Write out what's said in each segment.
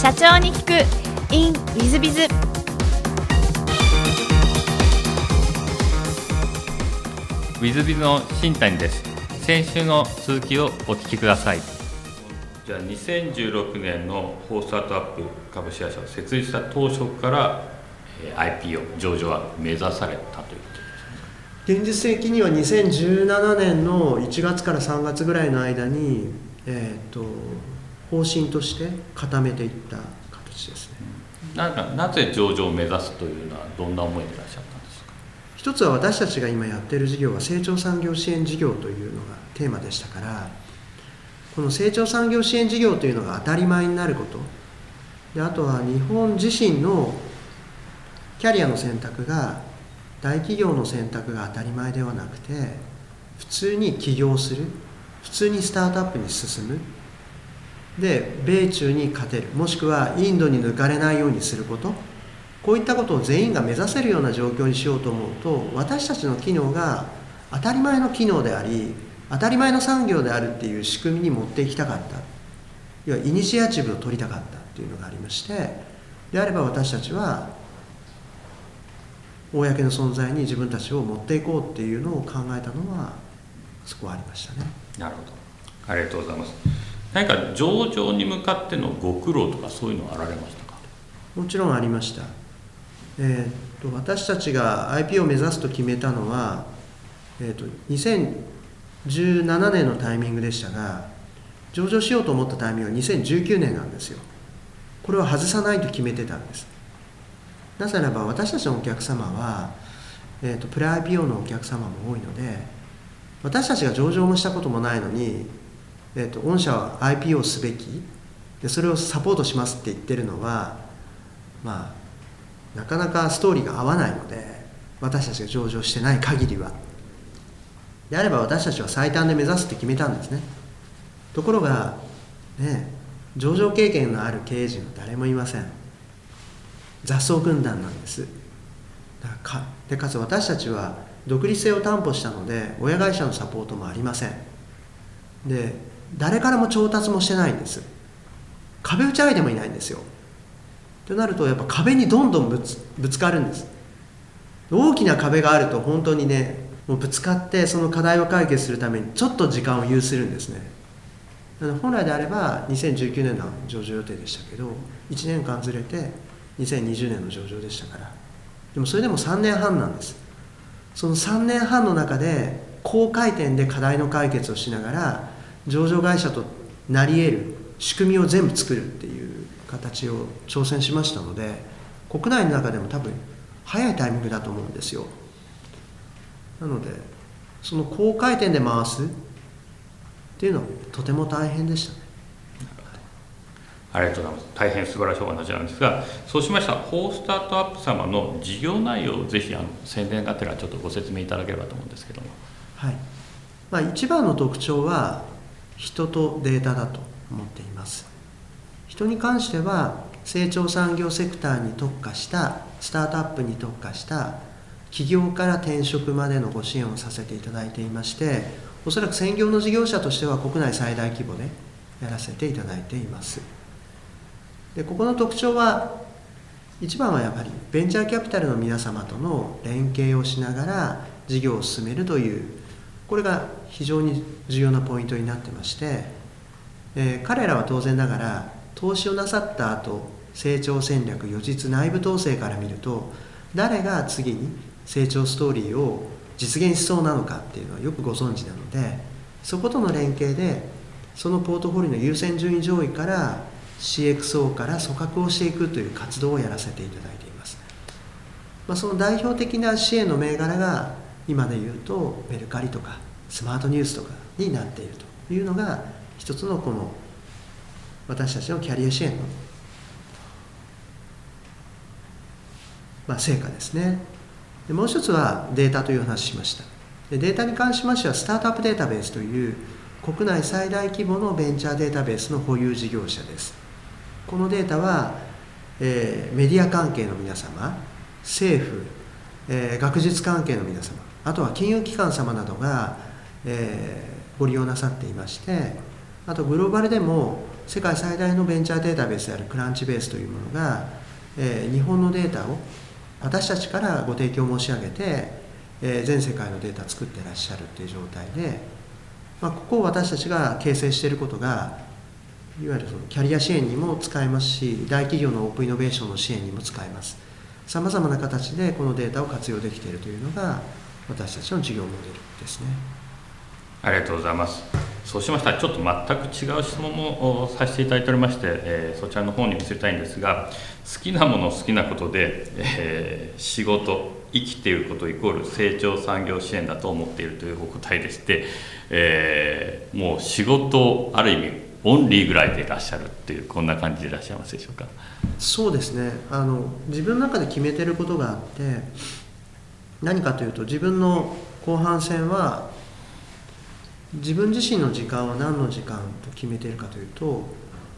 社長に聞く。In ウィズビズウィズビズの新谷です。先週の続きをお聞きください。じゃあ2016年のフォースタートアップ株式会社を設立した当初からえー IPO 上場は目指されたということです現実的には2017年の1月から3月ぐらいの間に、えー、と方針として固めていった形ですねなんかなぜ上場を目指すというのはどんな思いでいらっしゃったんですか一つは私たちが今やってる事業は成長産業支援事業というのがテーマでしたからこの成長産業支援事業というのが当たり前になることであとは日本自身のキャリアの選択が大企業の選択が当たり前ではなくて普通に起業する普通にスタートアップに進むで米中に勝てる。もしくはインドに抜かれないようにすること。こういったことを全員が目指せるような状況にしようと思うと私たちの機能が当たり前の機能であり当たり前の産業であるっていう仕組みに持っていきたかった。要はイニシアチブを取りたかったっていうのがありましてであれば私たちは公の存在に自分たちを持っていこうっていうのを考えたのはそこはありましたね。なるほど。ありがとうございます。何か上場に向かってのご苦労とかそういうのはあられましたか？もちろんありました、えーっと私たちが IP を目指すと決めたのは、えーっと2017年のタイミングでしたが上場しようと思ったタイミングは2019年なんですよ。これは外さないと決めてたんです。なぜならば私たちのお客様は、えー、とプレ IPO のお客様も多いので私たちが上場もしたこともないのに、えー、と御社は IPO すべき。でそれをサポートしますって言ってるのはまあなかなかストーリーが合わないので私たちが上場してない限りは。であれば私たちは最短で目指すって決めたんですね。ところがね上場経験のある経営陣は誰もいません。雑草軍団なんです。かでかつ私たちは独立性を担保したので親会社のサポートもありません。で誰からも調達もしてないんです。壁打ち相手もいないんですよ。となるとやっぱ壁にどんどんぶつぶつかるんです。大きな壁があると本当にねもうぶつかってその課題を解決するためにちょっと時間を有するんですね。なの本来であれば2019年の上場予定でしたけど1年間ずれて2020年の上場でしたから。でもそれでも3年半なんです。その3年半の中で高回転で課題の解決をしながら上場会社となり得る仕組みを全部作るっていう形を挑戦しましたので国内の中でも多分早いタイミングだと思うんですよ。なのでその高回転で回すっていうのはとても大変でしたね。ありがとうございます。大変素晴らしいお話なんですがそうしましたらホースタートアップ様の事業内容をぜひあの宣伝がてらちょっとご説明いただければと思うんですけども。はい。まあ、一番の特徴は人とデータだと思っています。人に関しては成長産業セクターに特化したスタートアップに特化した起業から転職までのご支援をさせていただいていましておそらく専業の事業者としては国内最大規模でやらせていただいています。でここの特徴は一番はやはりベンチャーキャピタルの皆様との連携をしながら事業を進めるというこれが非常に重要なポイントになってまして、えー彼らは当然ながら投資をなさった後成長戦略予実内部統制から見ると誰が次に成長ストーリーを実現しそうなのかっていうのはよくご存知なのでそことの連携でそのポートフォリオの優先順位上位から CXO から組閣をしていくという活動をやらせていただいています、まあ、その代表的な支援の銘柄が今で言うとメルカリとかスマートニュースとかになっているというのが一つのこの私たちのキャリア支援の、まあ、成果ですね。でもう一つはデータという話しました。でデータに関しましてはスタートアップデータベースという国内最大規模のベンチャーデータベースの保有事業者です。このデータは、えーメディア関係の皆様政府、えー学術関係の皆様あとは金融機関様などが、えーご利用なさっていましてあとグローバルでも世界最大のベンチャーデータベースであるクランチベースというものが、えー、日本のデータを私たちからご提供申し上げて、えー、全世界のデータ作ってらっしゃるという状態で、まあ、ここを私たちが形成していることがいわゆるそのキャリア支援にも使えますし大企業のオープンイノベーションの支援にも使えます。さまざまな形でこのデータを活用できているというのが私たちの事業モデルですね。ありがとうございます。そうしましたらちょっと全く違う質問もさせていただいておりまして、えー、そちらの方に見せたいんですが好きなもの好きなことで、えー、仕事生きていることイコール成長産業支援だと思っているというお答えでして、えー、もう仕事ある意味オンリーぐらいでいらっしゃるっていうこんな感じでいらっしゃいますでしょうか？そうですね。あの自分の中で決めてることがあって何かというと自分の後半戦は自分自身の時間は何の時間と決めているかというと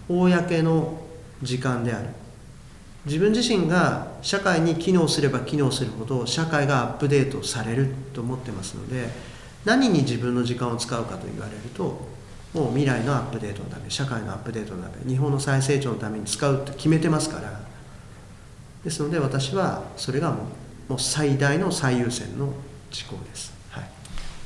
公の時間である。自分自身が社会に機能すれば機能するほど社会がアップデートされると思ってますので何に自分の時間を使うかと言われるともう未来のアップデートのため社会のアップデートのため日本の再成長のために使うって決めてますから。ですので私はそれがもうもう最大の最優先の事項です、はい、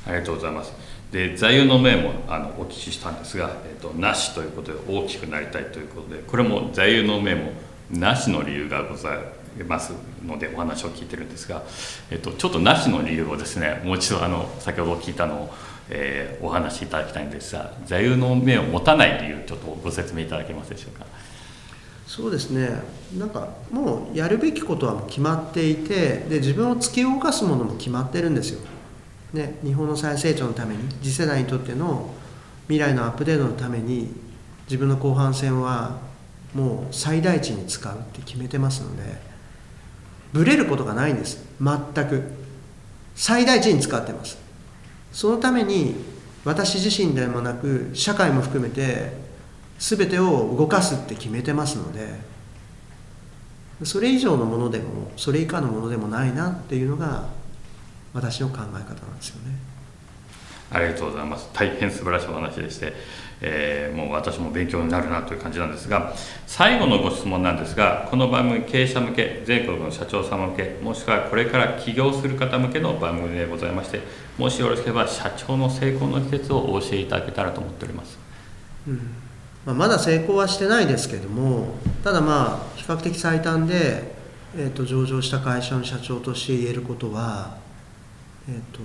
ありがとうございます。で座右の銘もあのお聞きしたんですが、えーと、なしということで大きくなりたいということでこれも座右の銘もなしの理由がございますのでお話を聞いてるんですが、えーと、ちょっとなしの理由をですねもう一度あの先ほど聞いたのをえー、お話しいただきたいんですが座右の銘を持たない理由ちょっとご説明いただけますでしょうか？そうですね。なんかもうやるべきことは決まっていてで自分を突き動かすものも決まってるんですよ、ね、日本の再成長のために次世代にとっての未来のアップデートのために自分の後半戦はもう最大値に使うって決めてますのでブレることがないんです。全く。最大値に使ってます。そのために私自身でもなく社会も含めて全てを動かすって決めてますのでそれ以上のものでもそれ以下のものでもないなっていうのが私の考え方なんですよね。ありがとうございます。大変素晴らしいお話でして、えー、もう私も勉強になるなという感じなんですが、最後のご質問なんですが、この番組、経営者向け、全国の社長様向け、もしくはこれから起業する方向けの番組でございまして、もしよろしければ、社長の成功の秘訣をお教えいただけたらと思っております。うんまあ、まだ成功はしてないですけども、ただまあ、比較的最短で、えーと、上場した会社の社長として言えることは、えーと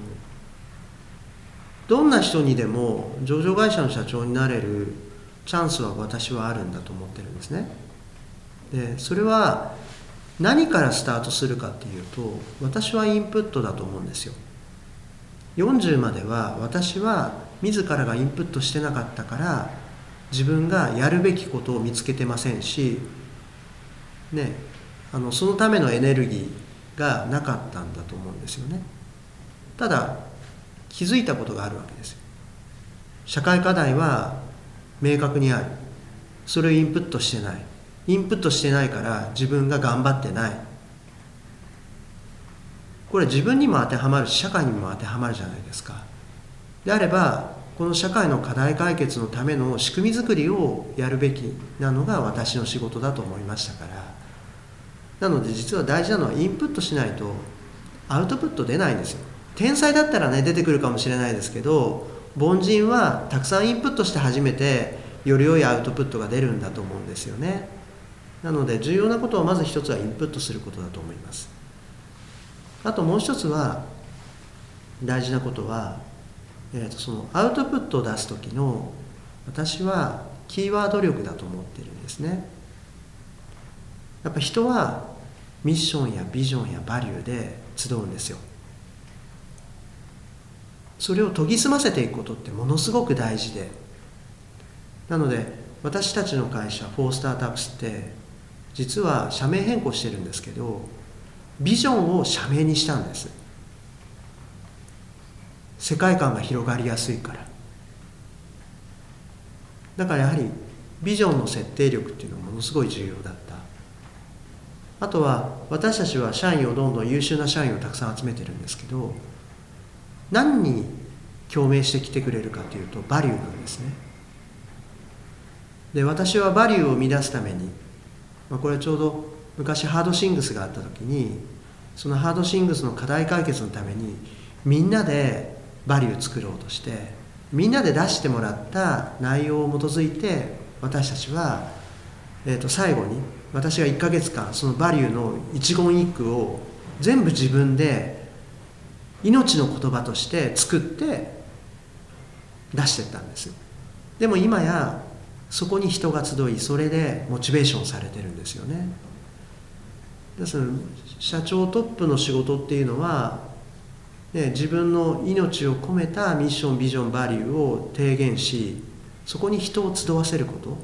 どんな人にでも上場会社の社長になれるチャンスは私はあるんだと思ってるんですね。でそれは何からスタートするかっていうと私はインプットだと思うんですよ。40までは私は自らがインプットしてなかったから自分がやるべきことを見つけてませんしねあのそのためのエネルギーがなかったんだと思うんですよね。ただ気づいたことがあるわけです社会課題は明確にある。それをインプットしてない。インプットしてないから自分が頑張ってない。これ自分にも当てはまるし社会にも当てはまるじゃないですか。であればこの社会の課題解決のための仕組み作りをやるべきなのが私の仕事だと思いましたから。なので実は大事なのはインプットしないとアウトプット出ないんですよ。天才だったらね出てくるかもしれないですけど凡人はたくさんインプットして初めてより良いアウトプットが出るんだと思うんですよね。なので重要なことはまず一つはインプットすることだと思います。あともう一つは大事なことは、えー、とそのアウトプットを出す時の私はキーワード力だと思ってるんですね。やっぱ人はミッションやビジョンやバリューで集うんですよ。それを研ぎ澄ませていくことってものすごく大事で。なので私たちの会社フォースタートアップスって実は社名変更してるんですけどビジョンを社名にしたんです。世界観が広がりやすいから。だからやはりビジョンの設定力っていうのはものすごい重要だった。あとは私たちは社員をどんどん優秀な社員をたくさん集めてるんですけど何に共鳴してきてくれるかというとバリューなんですね。で私はバリューを生み出すために、まあ、これちょうど昔ハードシングスがあった時にそのハードシングスの課題解決のためにみんなでバリュー作ろうとしてみんなで出してもらった内容を基づいて私たちは、えー、と最後に私が1ヶ月間そのバリューの一言一句を全部自分で命の言葉として作って出してったんですでも今やそこに人が集いそれでモチベーションされてるんですよね。ですから社長トップの仕事っていうのは、ね、自分の命を込めたミッションビジョンバリューを提言しそこに人を集わせること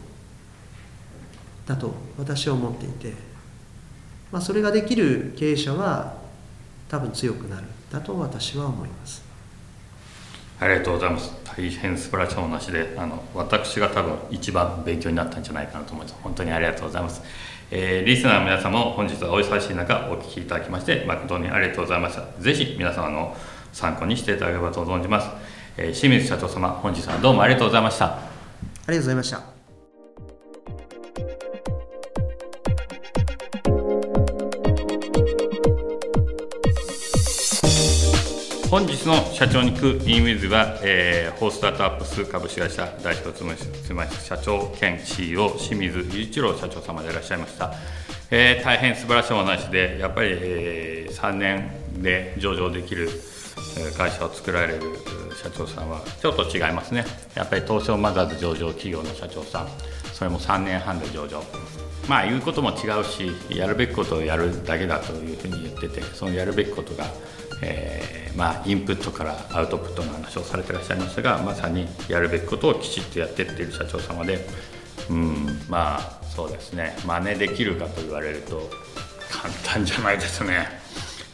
だと私は思っていて、まあ、それができる経営者は多分強くなるだと私は思います。ありがとうございます。大変素晴らしいお話であの私が多分一番勉強になったんじゃないかなと思います。本当にありがとうございます、えー、リスナーの皆様も本日はお忙しい中お聞きいただきまして誠にありがとうございました。ぜひ皆様の参考にしていただければと存じます、えー、清水社長様本日はどうもありがとうございました。ありがとうございました本日の社長に行くインウィズは、えー、ホースタートアップス株式会社代表を務めまし社長兼 CEO 清水雄一郎社長様でいらっしゃいました、えー、大変素晴らしいお話でやっぱり、えー、3年で上場できる会社を作られる社長さんはちょっと違いますね。やっぱり東証マザーズ上場企業の社長さん。それも3年半で上場。まあ言うことも違うしやるべきことをやるだけだというふうに言っててそのやるべきことがえー、まあ、インプットからアウトプットの話をされてらっしゃいましたがまさにやるべきことをきちっとやってっている社長様で、うん、まあそうですね。真似できるかと言われると簡単じゃないですね、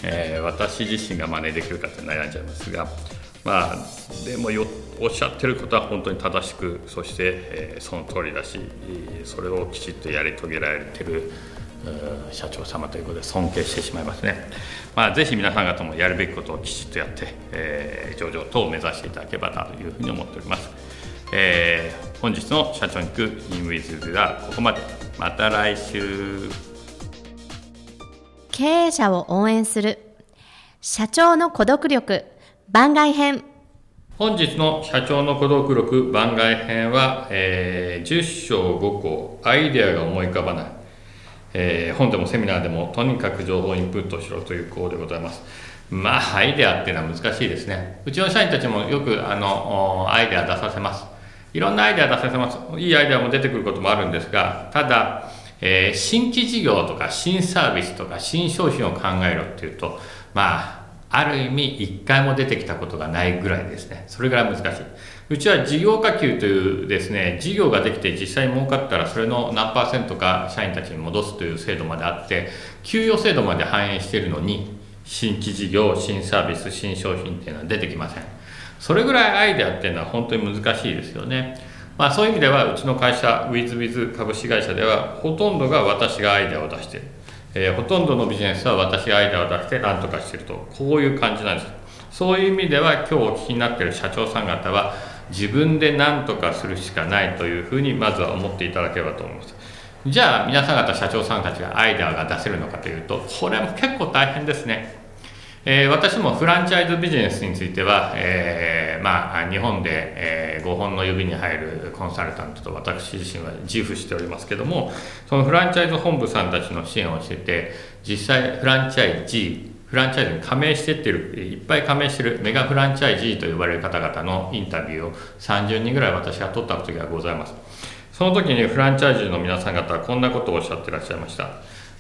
えー、私自身が真似できるかって悩んじゃいますがまあでもよおっしゃってることは本当に正しくそして、えー、その通りだしそれをきちっとやり遂げられてる社長様ということで尊敬してしまいますね、まあ、ぜひ皆さん方もやるべきことをきちっとやって、えー、上場等を目指していただければなというふうに思っております、えー、本日の社長に行くインウィズがここまで。また来週。経営者を応援する。社長の孤独力番外編。本日の社長の孤独力番外編は、えー、10章5項アイデアが思い浮かばないえー、本でもセミナーでもとにかく情報をインプットしろという項でございます。まあ、アイデアっていうのは難しいですね。うちの社員たちもよくあのアイデア出させます。いろんなアイデア出させます。いいアイデアも出てくることもあるんですが、ただ、えー、新規事業とか新サービスとか新商品を考えろっていうと、まあ、ある意味一回も出てきたことがないぐらいですね。それぐらい難しい。うちは事業化給というですね、事業ができて実際に儲かったらそれの何パーセントか社員たちに戻すという制度まであって、給与制度まで反映しているのに、新規事業、新サービス、新商品っていうのは出てきません。それぐらいアイデアっていうのは本当に難しいですよね。まあそういう意味ではうちの会社、ウィズウィズ株式会社ではほとんどが私がアイデアを出している。えー、ほとんどのビジネスは私がアイデアを出して何とかしていると、こういう感じなんです。そういう意味では今日お聞きになっている社長さん方は、自分で何とかするしかないというふうにまずは思っていただければと思います。じゃあ皆さん方社長さんたちがアイデアが出せるのかというとこれも結構大変ですね。えー、私もフランチャイズビジネスについては、えー、まあ、日本で、えー、5本の指に入るコンサルタントと私自身は自負しておりますけどもそのフランチャイズ本部さんたちの支援をしてて実際フランチャイズフランチャイズに加盟してってる、いっぱい加盟してるメガフランチャイジーと呼ばれる方々のインタビューを30人ぐらい私が取った時がございます。その時にフランチャイズの皆さん方はこんなことをおっしゃってらっしゃいました。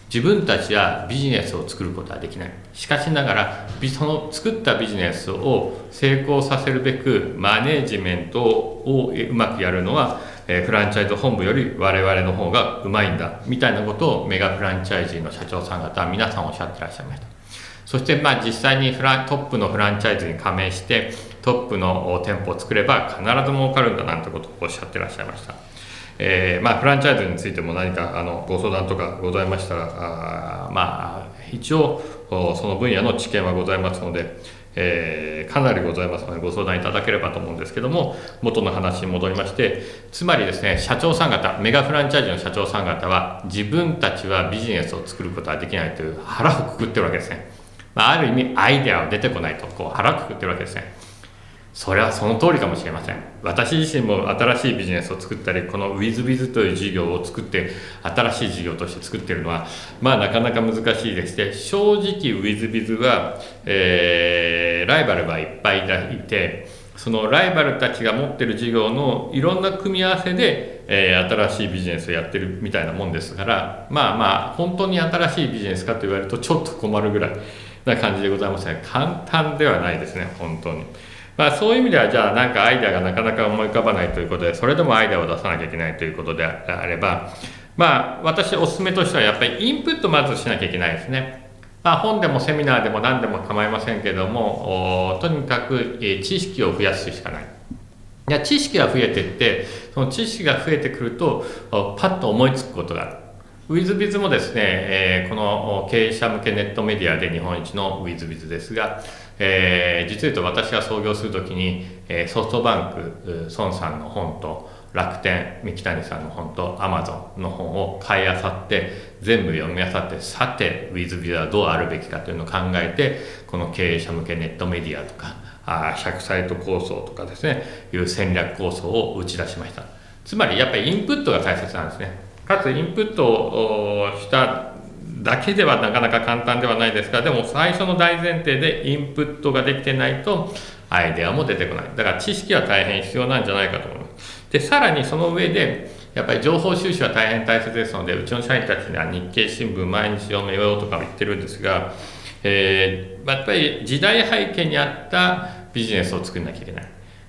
自分たちはビジネスを作ることはできない。しかしながら、その作ったビジネスを成功させるべくマネージメントをうまくやるのは、えフランチャイズ本部より我々の方がうまいんだみたいなことをメガフランチャイズの社長さん方皆さんおっしゃってらっしゃいましたそしてまあ実際にフラトップのフランチャイズに加盟してトップの店舗を作れば必ず儲かるんだなんてことをおっしゃってらっしゃいました。えーまあ、フランチャイズについても何かあのご相談とかございましたらあまあ一応その分野の知見はございますので、えー、かなりございますのでご相談いただければと思うんですけども元の話に戻りましてつまりですね社長さん方メガフランチャイズの社長さん方は自分たちはビジネスを作ることはできないという腹をくくってるわけですね、まあ、ある意味アイデアは出てこないとこう腹くくってるわけですね。それはその通りかもしれません。私自身も新しいビジネスを作ったりこの WithBiz という事業を作って新しい事業として作ってるのはまあなかなか難しいでして正直 WithBiz は、えー、ライバルがいっぱいいてそのライバルたちが持ってる事業のいろんな組み合わせで、えー、新しいビジネスをやってるみたいなもんですからまあまあ本当に新しいビジネスかと言われるとちょっと困るぐらい。な感じでございますね簡単ではないですね本当に。まあ、そういう意味ではじゃあなんかアイデアがなかなか思い浮かばないということでそれでもアイデアを出さなきゃいけないということであればまあ私おすすめとしてはやっぱりインプットまずしなきゃいけないですね。まあ、本でもセミナーでも何でも構いませんけどもとにかく、知識を増やすしかない。いや知識が増えてってその知識が増えてくるとパッと思いつくことがある。ウィズビズもですね、えー、この経営者向けネットメディアで日本一のウィズビズですが、えー、実を言うと私が創業する時に、えー、ソフトバンク孫さんの本と楽天三木谷さんの本とアマゾンの本を買いあさって全部読みあさってさてウィズビズはどうあるべきかというのを考えてこの経営者向けネットメディアとかあ100サイト構想とかですねいう戦略構想を打ち出しました。つまりやっぱりインプットが大切なんですね。かつインプットをしただけではなかなか簡単ではないですがでも最初の大前提でインプットができてないとアイデアも出てこない。だから知識は大変必要なんじゃないかと思います。でさらにその上でやっぱり情報収集は大変大切ですのでうちの社員たちには日経新聞毎日読めようとか言ってるんですが、えー、やっぱり時代背景にあったビジネスを作んなきゃいけない。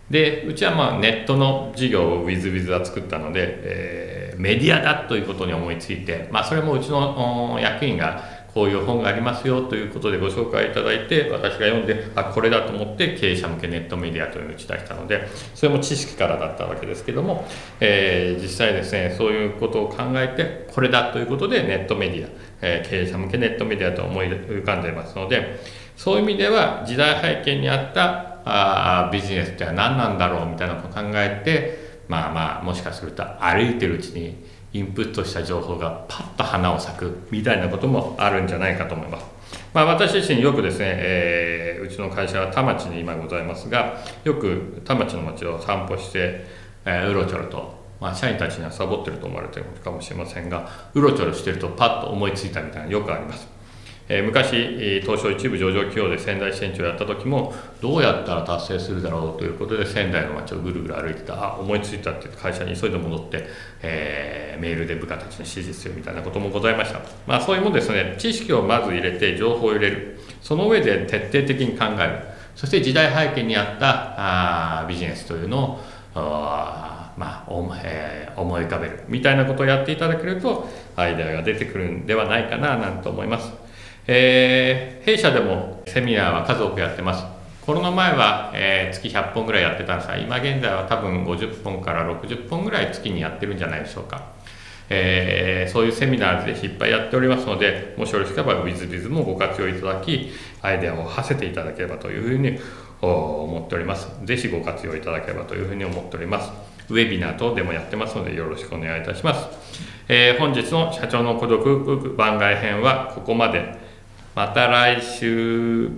でうちはまあネットの事業を WithWith は作ったので、えーメディアだということに思いついて、まあ、それもうちの役員がこういう本がありますよということでご紹介いただいて私が読んであこれだと思って経営者向けネットメディアというのを打ち出したのでそれも知識からだったわけですけども、えー、実際ですねそういうことを考えてこれだということでネットメディア、えー、経営者向けネットメディアと思い浮かんでいますのでそういう意味では時代背景にあったあビジネスっては何なんだろうみたいなことを考えてまあまあもしかすると歩いてるうちにインプットした情報がパッと花を咲くみたいなこともあるんじゃないかと思います。まあ、私自身よくですね、えー、うちの会社は田町に今ございますがよく田町の町を散歩して、えー、うろちょろと、まあ、社員たちにはサボってると思われてるかもしれませんがうろちょろしてるとパッと思いついたみたいなのよくあります。え、昔東証一部上場企業で仙台支店長をやった時もどうやったら達成するだろうということで仙台の街をぐるぐる歩いてた。あ思いついたって会社に急いで戻って、えー、メールで部下たちに指示するみたいなこともございました。まあそういうもですね。知識をまず入れて情報を入れる。その上で徹底的に考える。そして時代背景にあったあビジネスというのをまあ思,、えー、思い浮かべる。みたいなことをやっていただけるとアイデアが出てくるんではないかななんて思います。えー、弊社でもセミナーは数多くやってます。コロナ前は、えー、月100本ぐらいやってたんですが、今現在は多分50本から60本ぐらい月にやってるんじゃないでしょうか。えー、そういうセミナーぜひいっぱいやっておりますので、もしよろしければ WithBiz もご活用いただき、アイデアを馳せていただければというふうに思っております。ぜひご活用いただければというふうに思っております。ウェビナー等でもやってますので、よろしくお願いいたします。えー、本日の社長の孤独番外編はここまで。また来週。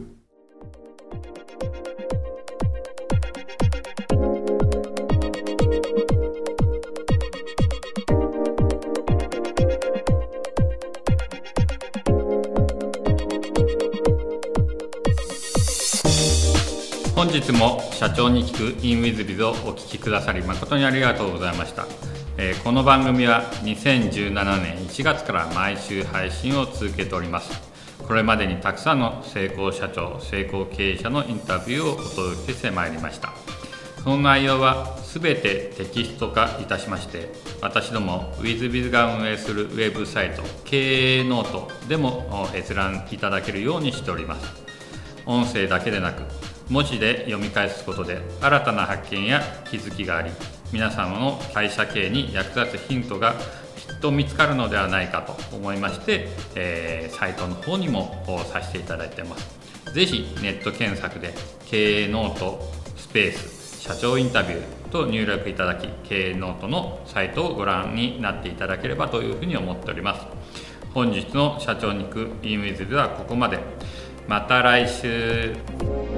本日も社長に聞く in with biz をお聞きくださり誠にありがとうございました。えー、この番組は2017年1月から毎週配信を続けております。これまでにたくさんの成功社長成功経営者のインタビューをお届けしてまいりました。その内容は全てテキスト化いたしまして私ども WithBiz が運営するウェブサイト経営ノートでも閲覧いただけるようにしております。音声だけでなく文字で読み返すことで新たな発見や気づきがあり皆様の会社経営に役立つヒントがきっと見つかるのではないかと思いまして、えー、サイトの方にもさせていただいてます。ぜひネット検索で経営ノートスペース社長インタビューと入力いただき経営ノートのサイトをご覧になっていただければというふうに思っております。本日の社長に行く e ムイズではここまで。また来週。